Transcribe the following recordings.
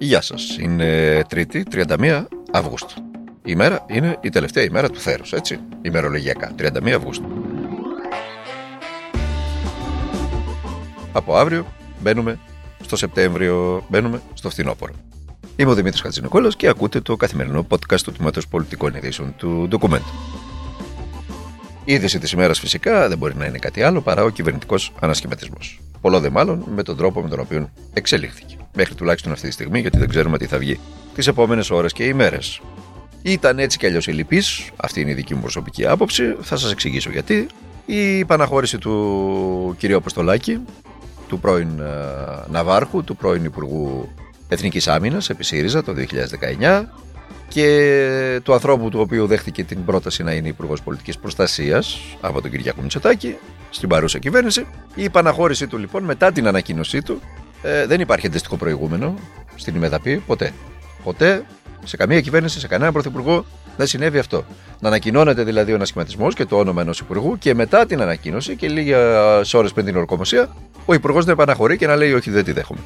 Γεια σας, είναι Τρίτη, 31 Αυγούστου. Η μέρα είναι η τελευταία ημέρα του θέρους, έτσι, ημερολογιακά, 31 Αυγούστου. Από αύριο μπαίνουμε στο Σεπτέμβριο, μπαίνουμε στο φθινόπωρο. Είμαι ο Δημήτρης Χατζηνικόλας και ακούτε το καθημερινό podcast του Τμήματος Πολιτικών Ειδήσεων του Document. Η είδηση της ημέρας φυσικά δεν μπορεί να είναι κάτι άλλο παρά ο κυβερνητικός ανασχηματισμός. Πολλό δε μάλλον με τον τρόπο με τον οποίο εξελίχθηκε. Μέχρι τουλάχιστον αυτή τη στιγμή, γιατί δεν ξέρουμε τι θα βγει τις επόμενες ώρες και ημέρε. Ήταν έτσι κι αλλιώς η λυπής, αυτή είναι η δική μου προσωπική άποψη, θα σας εξηγήσω γιατί. Η παναχώρηση του κ. Αποστολάκη, του πρώην ε, Ναβάρχου, του πρώην Υπουργού Εθνικής Άμυνας επί ΣΥΡΙΖΑ το 2019, και του ανθρώπου του οποίου δέχτηκε την πρόταση να είναι Υπουργός Πολιτικής Προστασίας από τον Κυριάκο Μητσοτάκη στην παρούσα κυβέρνηση. Η επαναχώρησή του λοιπόν μετά την ανακοίνωσή του ε, δεν υπάρχει αντίστοιχο προηγούμενο στην ημεδαπή ποτέ. Ποτέ σε καμία κυβέρνηση, σε κανέναν πρωθυπουργό δεν συνέβη αυτό. Να ανακοινώνεται δηλαδή ο ανασχηματισμός και το όνομα ενός υπουργού και μετά την ανακοίνωση και λίγε ώρες πριν την ορκομοσία ο υπουργός να επαναχωρεί και να λέει: Όχι, δεν τη δέχομαι.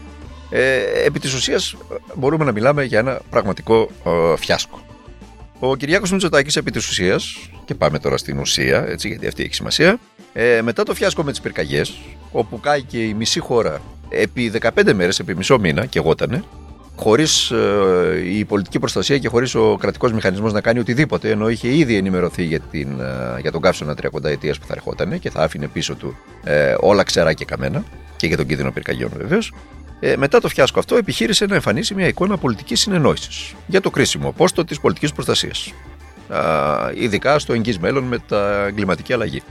Ε, επί της ουσίας μπορούμε να μιλάμε για ένα πραγματικό ε, φιάσκο. Ο Κυριάκος Μητσοτάκης επί της ουσίας, και πάμε τώρα στην ουσία, έτσι, γιατί αυτή έχει σημασία, ε, μετά το φιάσκο με τις πυρκαγιές, όπου κάει και η μισή χώρα επί 15 μέρες, επί μισό μήνα και εγώτανε, χωρίς ε, η πολιτική προστασία και χωρίς ο κρατικός μηχανισμός να κάνει οτιδήποτε, ενώ είχε ήδη ενημερωθεί για, την, ε, για τον καύσωνα 30 ετία που θα ερχόταν και θα άφηνε πίσω του ε, όλα ξερά και καμένα, και για τον κίνδυνο πυρκαγιών βεβαίως. Ε, μετά το φιάσκο αυτό, επιχείρησε να εμφανίσει μια εικόνα πολιτικής συνεννόησης για το κρίσιμο πόστο της πολιτικής προστασίας. Ειδικά στο εγγύς μέλλον με τα εγκληματική αλλαγή.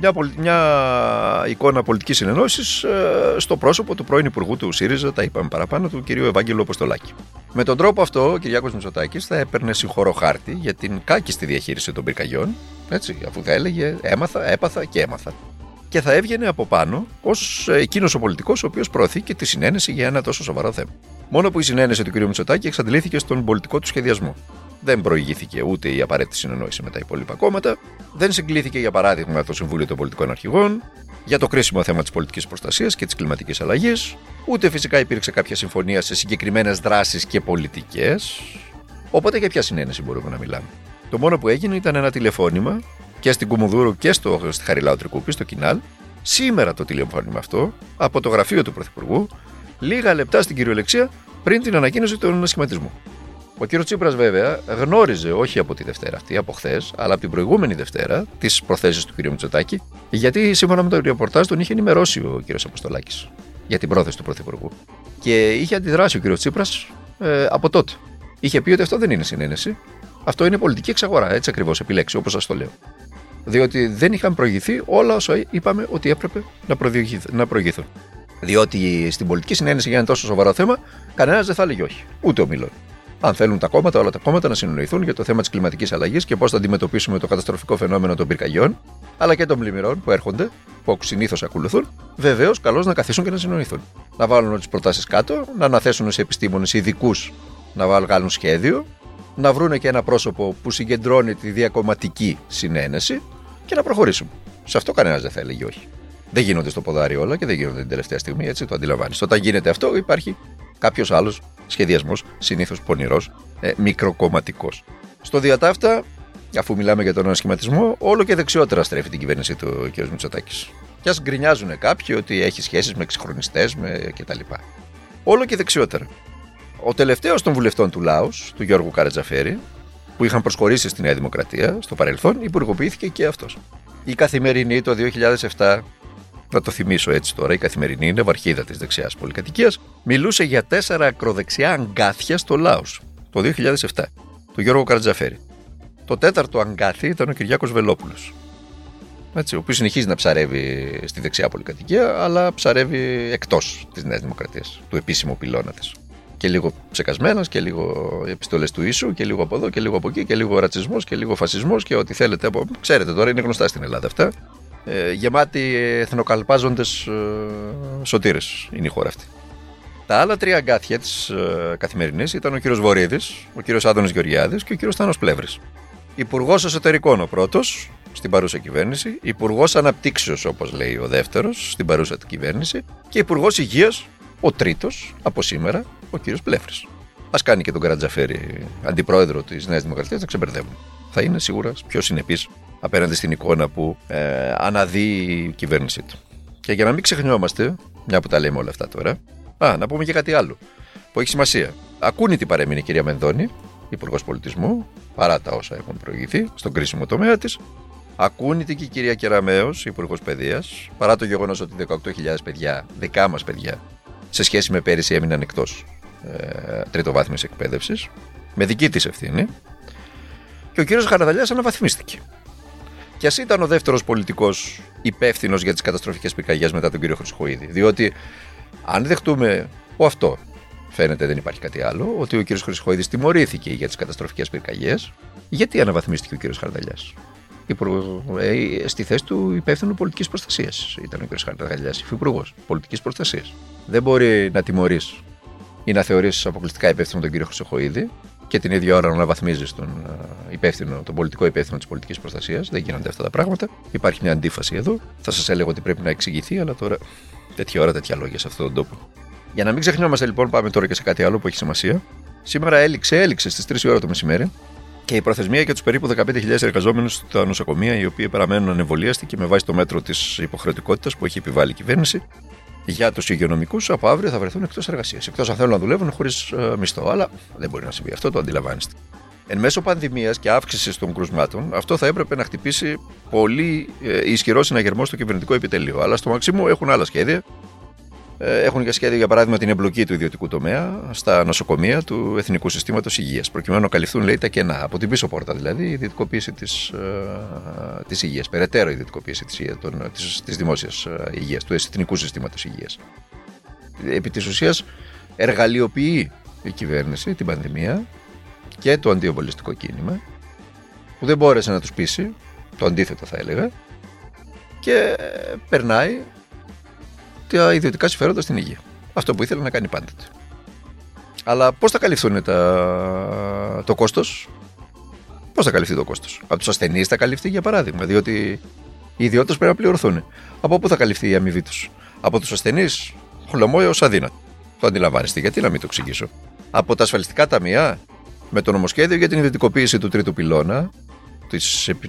Μια, μια εικόνα πολιτικής συνεννόησης ε, στο πρόσωπο του πρώην Υπουργού του ΣΥΡΙΖΑ, τα είπαμε παραπάνω, του κ. Ευάγγελου Αποστολάκη. Με τον τρόπο αυτό, ο Κυριάκος Μητσοτάκης θα έπαιρνε συγχωρό χάρτη για την κάκιστη διαχείριση των πυρκαγιών, έτσι, αφού θα έλεγε έμαθα, έπαθα και έμαθα και θα έβγαινε από πάνω ως εκείνος ο πολιτικός ο οποίος προωθεί τη συνένεση για ένα τόσο σοβαρό θέμα. Μόνο που η συνένεση του κ. Μητσοτάκη εξαντλήθηκε στον πολιτικό του σχεδιασμό. Δεν προηγήθηκε ούτε η απαραίτητη συνεννόηση με τα υπόλοιπα κόμματα, δεν συγκλήθηκε για παράδειγμα το Συμβούλιο των Πολιτικών Αρχηγών για το κρίσιμο θέμα της πολιτικής προστασίας και της κλιματικής αλλαγής, ούτε φυσικά υπήρξε κάποια συμφωνία σε συγκεκριμένες δράσεις και πολιτικές. Οπότε για ποια συνένεση μπορούμε να μιλάμε. Το μόνο που έγινε ήταν ένα τηλεφώνημα και στην Κουμουδούρου και στο, στη Χαριλάου Τρικούπη, στο Κινάλ, σήμερα το τηλεφώνημα αυτό από το γραφείο του Πρωθυπουργού, λίγα λεπτά στην κυριολεξία πριν την ανακοίνωση του ανασχηματισμού. Ο κ. Τσίπρας, βέβαια, γνώριζε όχι από τη Δευτέρα αυτή, από χθες, αλλά από την προηγούμενη Δευτέρα, τις προθέσεις του κ. Μητσοτάκη, γιατί σύμφωνα με το ρεπορτάζ τον είχε ενημερώσει ο κ. Αποστολάκης για την πρόθεση του Πρωθυπουργού. Και είχε αντιδράσει ο κ. Τσίπρας ε, από τότε. Είχε πει ότι αυτό δεν είναι συνένεση. Αυτό είναι πολιτική εξαγορά, έτσι ακριβώς επιλέξει, όπως σας το λέω διότι δεν είχαν προηγηθεί όλα όσα είπαμε ότι έπρεπε να προηγηθούν. Διότι στην πολιτική συνένεση για ένα τόσο σοβαρό θέμα, κανένας δεν θα έλεγε όχι. Ούτε ο Μήλων. Αν θέλουν τα κόμματα, όλα τα κόμματα να συνοηθούν για το θέμα της κλιματικής αλλαγής και πώς θα αντιμετωπίσουμε το καταστροφικό φαινόμενο των πυρκαγιών, αλλά και των πλημμυρών που έρχονται, που συνήθως ακολουθούν, βεβαίως καλώς να καθίσουν και να συνοηθούν. Να βάλουν τις προτάσεις κάτω, να αναθέσουν σε επιστήμονες ειδικούς να βάλουν σχέδιο, να βρούνε και ένα πρόσωπο που συγκεντρώνει τη διακομματική συνένεση και να προχωρήσουμε. Σε αυτό κανένας δεν θα έλεγε όχι. Δεν γίνονται στο ποδάρι όλα και δεν γίνονται την τελευταία στιγμή, έτσι το αντιλαμβάνεις. Όταν γίνεται αυτό, υπάρχει κάποιος άλλος σχεδιασμός, συνήθως πονηρός, ε, μικροκομματικός. Στο διατάφτα, αφού μιλάμε για τον ανασχηματισμό, όλο και δεξιότερα στρέφει την κυβέρνηση του κ. Μητσοτάκης. Κι ας γκρινιάζουν κάποιοι ότι έχει σχέσεις με εξυγχρονιστές με κτλ. Όλο και δεξιότερα. Ο τελευταίος των βουλευτών του Λάους, του Γιώργου Καρατζαφέρη, που είχαν προσχωρήσει στη Νέα Δημοκρατία στο παρελθόν, υπουργοποιήθηκε και αυτός. Η καθημερινή το 2007, να το θυμίσω έτσι τώρα, η καθημερινή είναι βαρχίδα της δεξιάς πολυκατοικίας, μιλούσε για τέσσερα ακροδεξιά αγκάθια στο Λάους το 2007, του Γιώργου Καρατζαφέρη. Το τέταρτο αγκάθι ήταν ο Κυριάκος Βελόπουλος. Έτσι, ο οποίος συνεχίζει να ψαρεύει στη δεξιά πολυκατοικία, αλλά ψαρεύει εκτός της Νέας Δημοκρατίας, του επίσημου πυλώνα τη και λίγο ψεκασμένος και λίγο επιστολές του ίσου και λίγο από εδώ και λίγο από εκεί και λίγο ρατσισμός και λίγο φασισμός και ό,τι θέλετε. Από... Ξέρετε τώρα είναι γνωστά στην Ελλάδα αυτά. Ε, γεμάτοι εθνοκαλπάζοντες ε, σωτήρες είναι η χώρα αυτή. Τα άλλα τρία αγκάθια της ε, καθημερινής ήταν ο κύριος Βορύδης, ο κύριος Άδωνο Γεωργιάδης και ο κύριος Θάνος Πλεύρης. Υπουργός Εσωτερικών ο πρώτος στην παρούσα κυβέρνηση, Υπουργός Αναπτύξεως, όπως λέει ο δεύτερος, στην παρούσα κυβέρνηση και Υπουργός Υγείας Ο τρίτος, από σήμερα, ο κύριος Πλέφρη. Α κάνει και τον Καρατζαφέρη αντιπρόεδρο της Νέας Δημοκρατίας, θα ξεμπερδεύουν. Θα είναι σίγουρα πιο συνεπής απέναντι στην εικόνα που ε, αναδεί η κυβέρνησή του. Και για να μην ξεχνιόμαστε, μια που τα λέμε όλα αυτά τώρα, α, να πούμε και κάτι άλλο που έχει σημασία. Ακούνητη παρέμεινε η κυρία Μενδώνη, Υπουργός Πολιτισμού, παρά τα όσα έχουν προηγηθεί στον κρίσιμο τομέα της. Ακούνητη και η κυρία Κεραμέο, Υπουργός Παιδείας, παρά το γεγονός ότι 18.000 παιδιά, δικά μας παιδιά, σε σχέση με πέρυσι έμειναν εκτός ε, τριτοβάθμιας εκπαίδευσης, με δική της ευθύνη. Και ο κύριος Χαραδαλιάς αναβαθμίστηκε. Και ας ήταν ο δεύτερος πολιτικός υπεύθυνος για τις καταστροφικές πυρκαγιές μετά τον κύριο Χρυσοχοίδη. Διότι αν δεχτούμε ο αυτό, φαίνεται δεν υπάρχει κάτι άλλο, ότι ο κύριος Χρυσοχοίδης τιμωρήθηκε για τις καταστροφικές πυρκαγιές, γιατί αναβαθμίστηκε ο κύριος Χαρδαλιάς; Ε, στη θέση του υπεύθυνου πολιτικής προστασίας ήταν ο κ. Χαρδαλιάς, υφυπουργός πολιτικής προστασίας. Δεν μπορεί να τιμωρείς ή να θεωρήσει αποκλειστικά υπεύθυνο τον κύριο Χρυσοχοίδη και την ίδια ώρα να αναβαθμίζει τον, ε, υπεύθυνο, τον πολιτικό υπεύθυνο της πολιτικής προστασίας. Δεν γίνονται αυτά τα πράγματα. Υπάρχει μια αντίφαση εδώ. Θα σας έλεγα ότι πρέπει να εξηγηθεί, αλλά τώρα τέτοια ώρα τέτοια λόγια σε αυτόν τον τόπο. Για να μην ξεχνιόμαστε λοιπόν, πάμε τώρα και σε κάτι άλλο που έχει σημασία. Σήμερα έληξε, έληξε στις 3 ώρα το μεσημέρι και η προθεσμία για τους περίπου 15.000 εργαζόμενους στα νοσοκομεία, οι οποίοι παραμένουν ανεμβολίαστοι και με βάση το μέτρο της υποχρεωτικότητας που έχει επιβάλει η κυβέρνηση, για τους υγειονομικούς από αύριο θα βρεθούν εκτός εργασίας. Εκτός αν θέλουν να δουλεύουν χωρίς ε, μισθό. Αλλά δεν μπορεί να συμβεί αυτό, το αντιλαμβάνεστε. Εν μέσω πανδημίας και αύξησης των κρουσμάτων, αυτό θα έπρεπε να χτυπήσει πολύ ε, ισχυρό συναγερμό στο κυβερνητικό επιτελείο. Αλλά στο Μαξίμου έχουν άλλα σχέδια ε, έχουν για σχέδιο, για παράδειγμα, την εμπλοκή του ιδιωτικού τομέα στα νοσοκομεία του Εθνικού Συστήματος Υγείας, προκειμένου να καλυφθούν λέει, τα κενά. Από την πίσω πόρτα δηλαδή, η ιδιωτικοποίηση της της ε, υγείας, περαιτέρω ιδιωτικοποίηση της της, δημόσιας ε, υγείας, του Εθνικού Συστήματος Υγείας. Επί της ουσίας, εργαλειοποιεί η κυβέρνηση την πανδημία και το αντιεμβολιστικό κίνημα, που δεν μπόρεσε να τους πείσει, το αντίθετο θα έλεγα, και περνάει τα ιδιωτικά συμφέροντα στην υγεία. Αυτό που ήθελε να κάνει πάντοτε. Αλλά πώς θα καλυφθούν τα... το κόστος, Πώς θα καλυφθεί το κόστος; Από τους ασθενείς θα καλυφθεί για παράδειγμα, διότι οι ιδιώτες πρέπει να πληρωθούν. Από πού θα καλυφθεί η αμοιβή τους; Από τους ασθενείς, χολομό έω αδύνατο. Το αντιλαμβάνεστε, γιατί να μην το εξηγήσω. Από τα ασφαλιστικά ταμεία, με το νομοσχέδιο για την ιδιωτικοποίηση του τρίτου πυλώνα,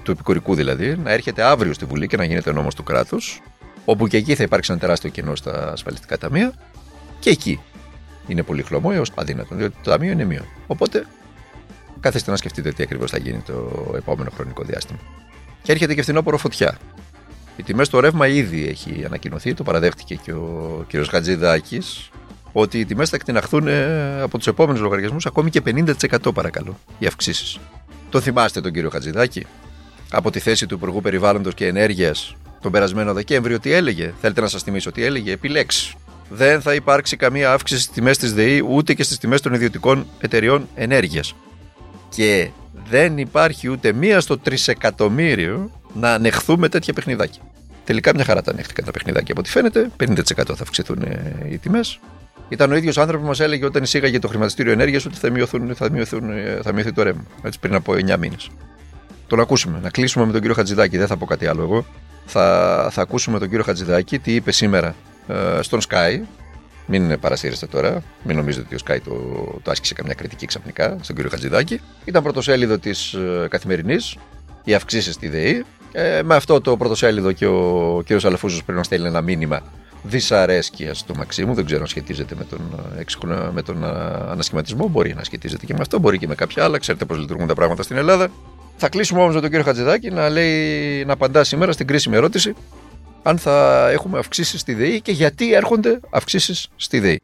του επικορικού δηλαδή, να έρχεται αύριο στη Βουλή και να γίνεται νόμος του κράτους, όπου και εκεί θα υπάρξει ένα τεράστιο κενό στα ασφαλιστικά ταμεία και εκεί είναι πολύ χλωμό έως αδύνατο, διότι το ταμείο είναι μείον. Οπότε κάθεστε να σκεφτείτε τι ακριβώς θα γίνει το επόμενο χρονικό διάστημα. Και έρχεται και φθινόπωρο φωτιά. Οι τιμές στο ρεύμα ήδη έχει ανακοινωθεί, το παραδέχτηκε και ο κ. Χατζηδάκης, ότι οι τιμές θα εκτιναχθούν ε, από τους επόμενους λογαριασμούς ακόμη και 50% παρακαλώ, οι αυξήσεις. Το θυμάστε τον κύριο Χατζηδάκη, από τη θέση του Υπουργού Περιβάλλοντος και Ενέργειας τον περασμένο Δεκέμβριο τι έλεγε. Θέλετε να σας θυμίσω τι έλεγε. Επιλέξει. Δεν θα υπάρξει καμία αύξηση στις τιμές της ΔΕΗ ούτε και στις τιμές των ιδιωτικών εταιριών ενέργειας. Και δεν υπάρχει ούτε μία στο τρισεκατομμύριο να ανεχθούμε τέτοια παιχνιδάκια. Τελικά μια χαρά τα ανέχτηκαν τα παιχνιδάκια από ό,τι φαίνεται. 50% θα αυξηθούν ε, οι τιμές. Ήταν ο ίδιος άνθρωπος που μας έλεγε όταν εισήγαγε το χρηματιστήριο ενέργειας ότι θα, μειωθούν, θα, μειωθούν, ε, θα μειωθεί το ρεύμα. Έτσι πριν από 9 μήνες. Τον ακούσουμε. Να κλείσουμε με τον κύριο Χατζηδάκη. Δεν θα πω κάτι άλλο εγώ θα, θα ακούσουμε τον κύριο Χατζηδάκη τι είπε σήμερα ε, στον Sky. Μην παρασύρεστε τώρα, μην νομίζετε ότι ο Sky το, το άσκησε καμιά κριτική ξαφνικά στον κύριο Χατζηδάκη. Ήταν πρωτοσέλιδο της ε, καθημερινής, οι αυξήσεις στη ΔΕΗ. Ε, με αυτό το πρωτοσέλιδο και ο κύριος Αλαφούζος πρέπει να στέλνει ένα μήνυμα δυσαρέσκεια του Μαξίμου. Δεν ξέρω αν σχετίζεται με τον, ε, με τον ε, ανασχηματισμό. Μπορεί να σχετίζεται και με αυτό, μπορεί και με κάποια άλλα. Ξέρετε πώς λειτουργούν τα πράγματα στην Ελλάδα. Θα κλείσουμε όμως με τον κύριο Χατζηδάκη να, λέει, να απαντά σήμερα στην κρίσιμη ερώτηση αν θα έχουμε αυξήσεις στη ΔΕΗ και γιατί έρχονται αυξήσεις στη ΔΕΗ.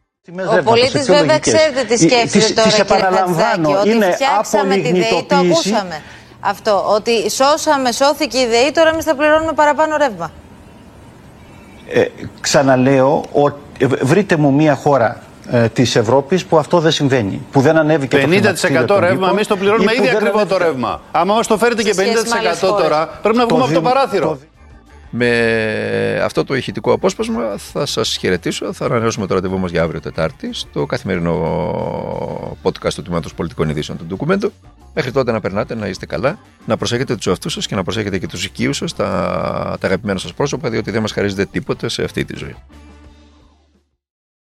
Ο πολίτης βέβαια ξέρετε τι σκέφτεται τώρα, κύριε Χατζηδάκη, ότι είναι φτιάξαμε τη ΔΕΗ, το ακούσαμε. Αυτό, ότι σώσαμε, σώθηκε η ΔΕΗ, τώρα εμείς θα πληρώνουμε παραπάνω ρεύμα. Ε, ξαναλέω, ο, βρείτε μου μια χώρα ε, της Ευρώπης που αυτό δεν συμβαίνει. Που δεν ανέβηκε 50% το ρεύμα, εμείς το πληρώνουμε ήδη ακριβό το ρεύμα. Άμα μα το φέρετε και 50% τώρα, πρέπει να βγούμε από το παράθυρο. Με αυτό το ηχητικό απόσπασμα θα σας χαιρετήσω. Θα ανανεώσουμε το ραντεβού μας για αύριο Τετάρτη στο καθημερινό podcast του Τμήματος Πολιτικών Ειδήσεων του Ντοκουμέντου. Μέχρι τότε να περνάτε, να είστε καλά, να προσέχετε τους εαυτούς σας και να προσέχετε και τους οικείους σας, τα, τα αγαπημένα σας πρόσωπα, διότι δεν μας χαρίζετε τίποτε σε αυτή τη ζωή.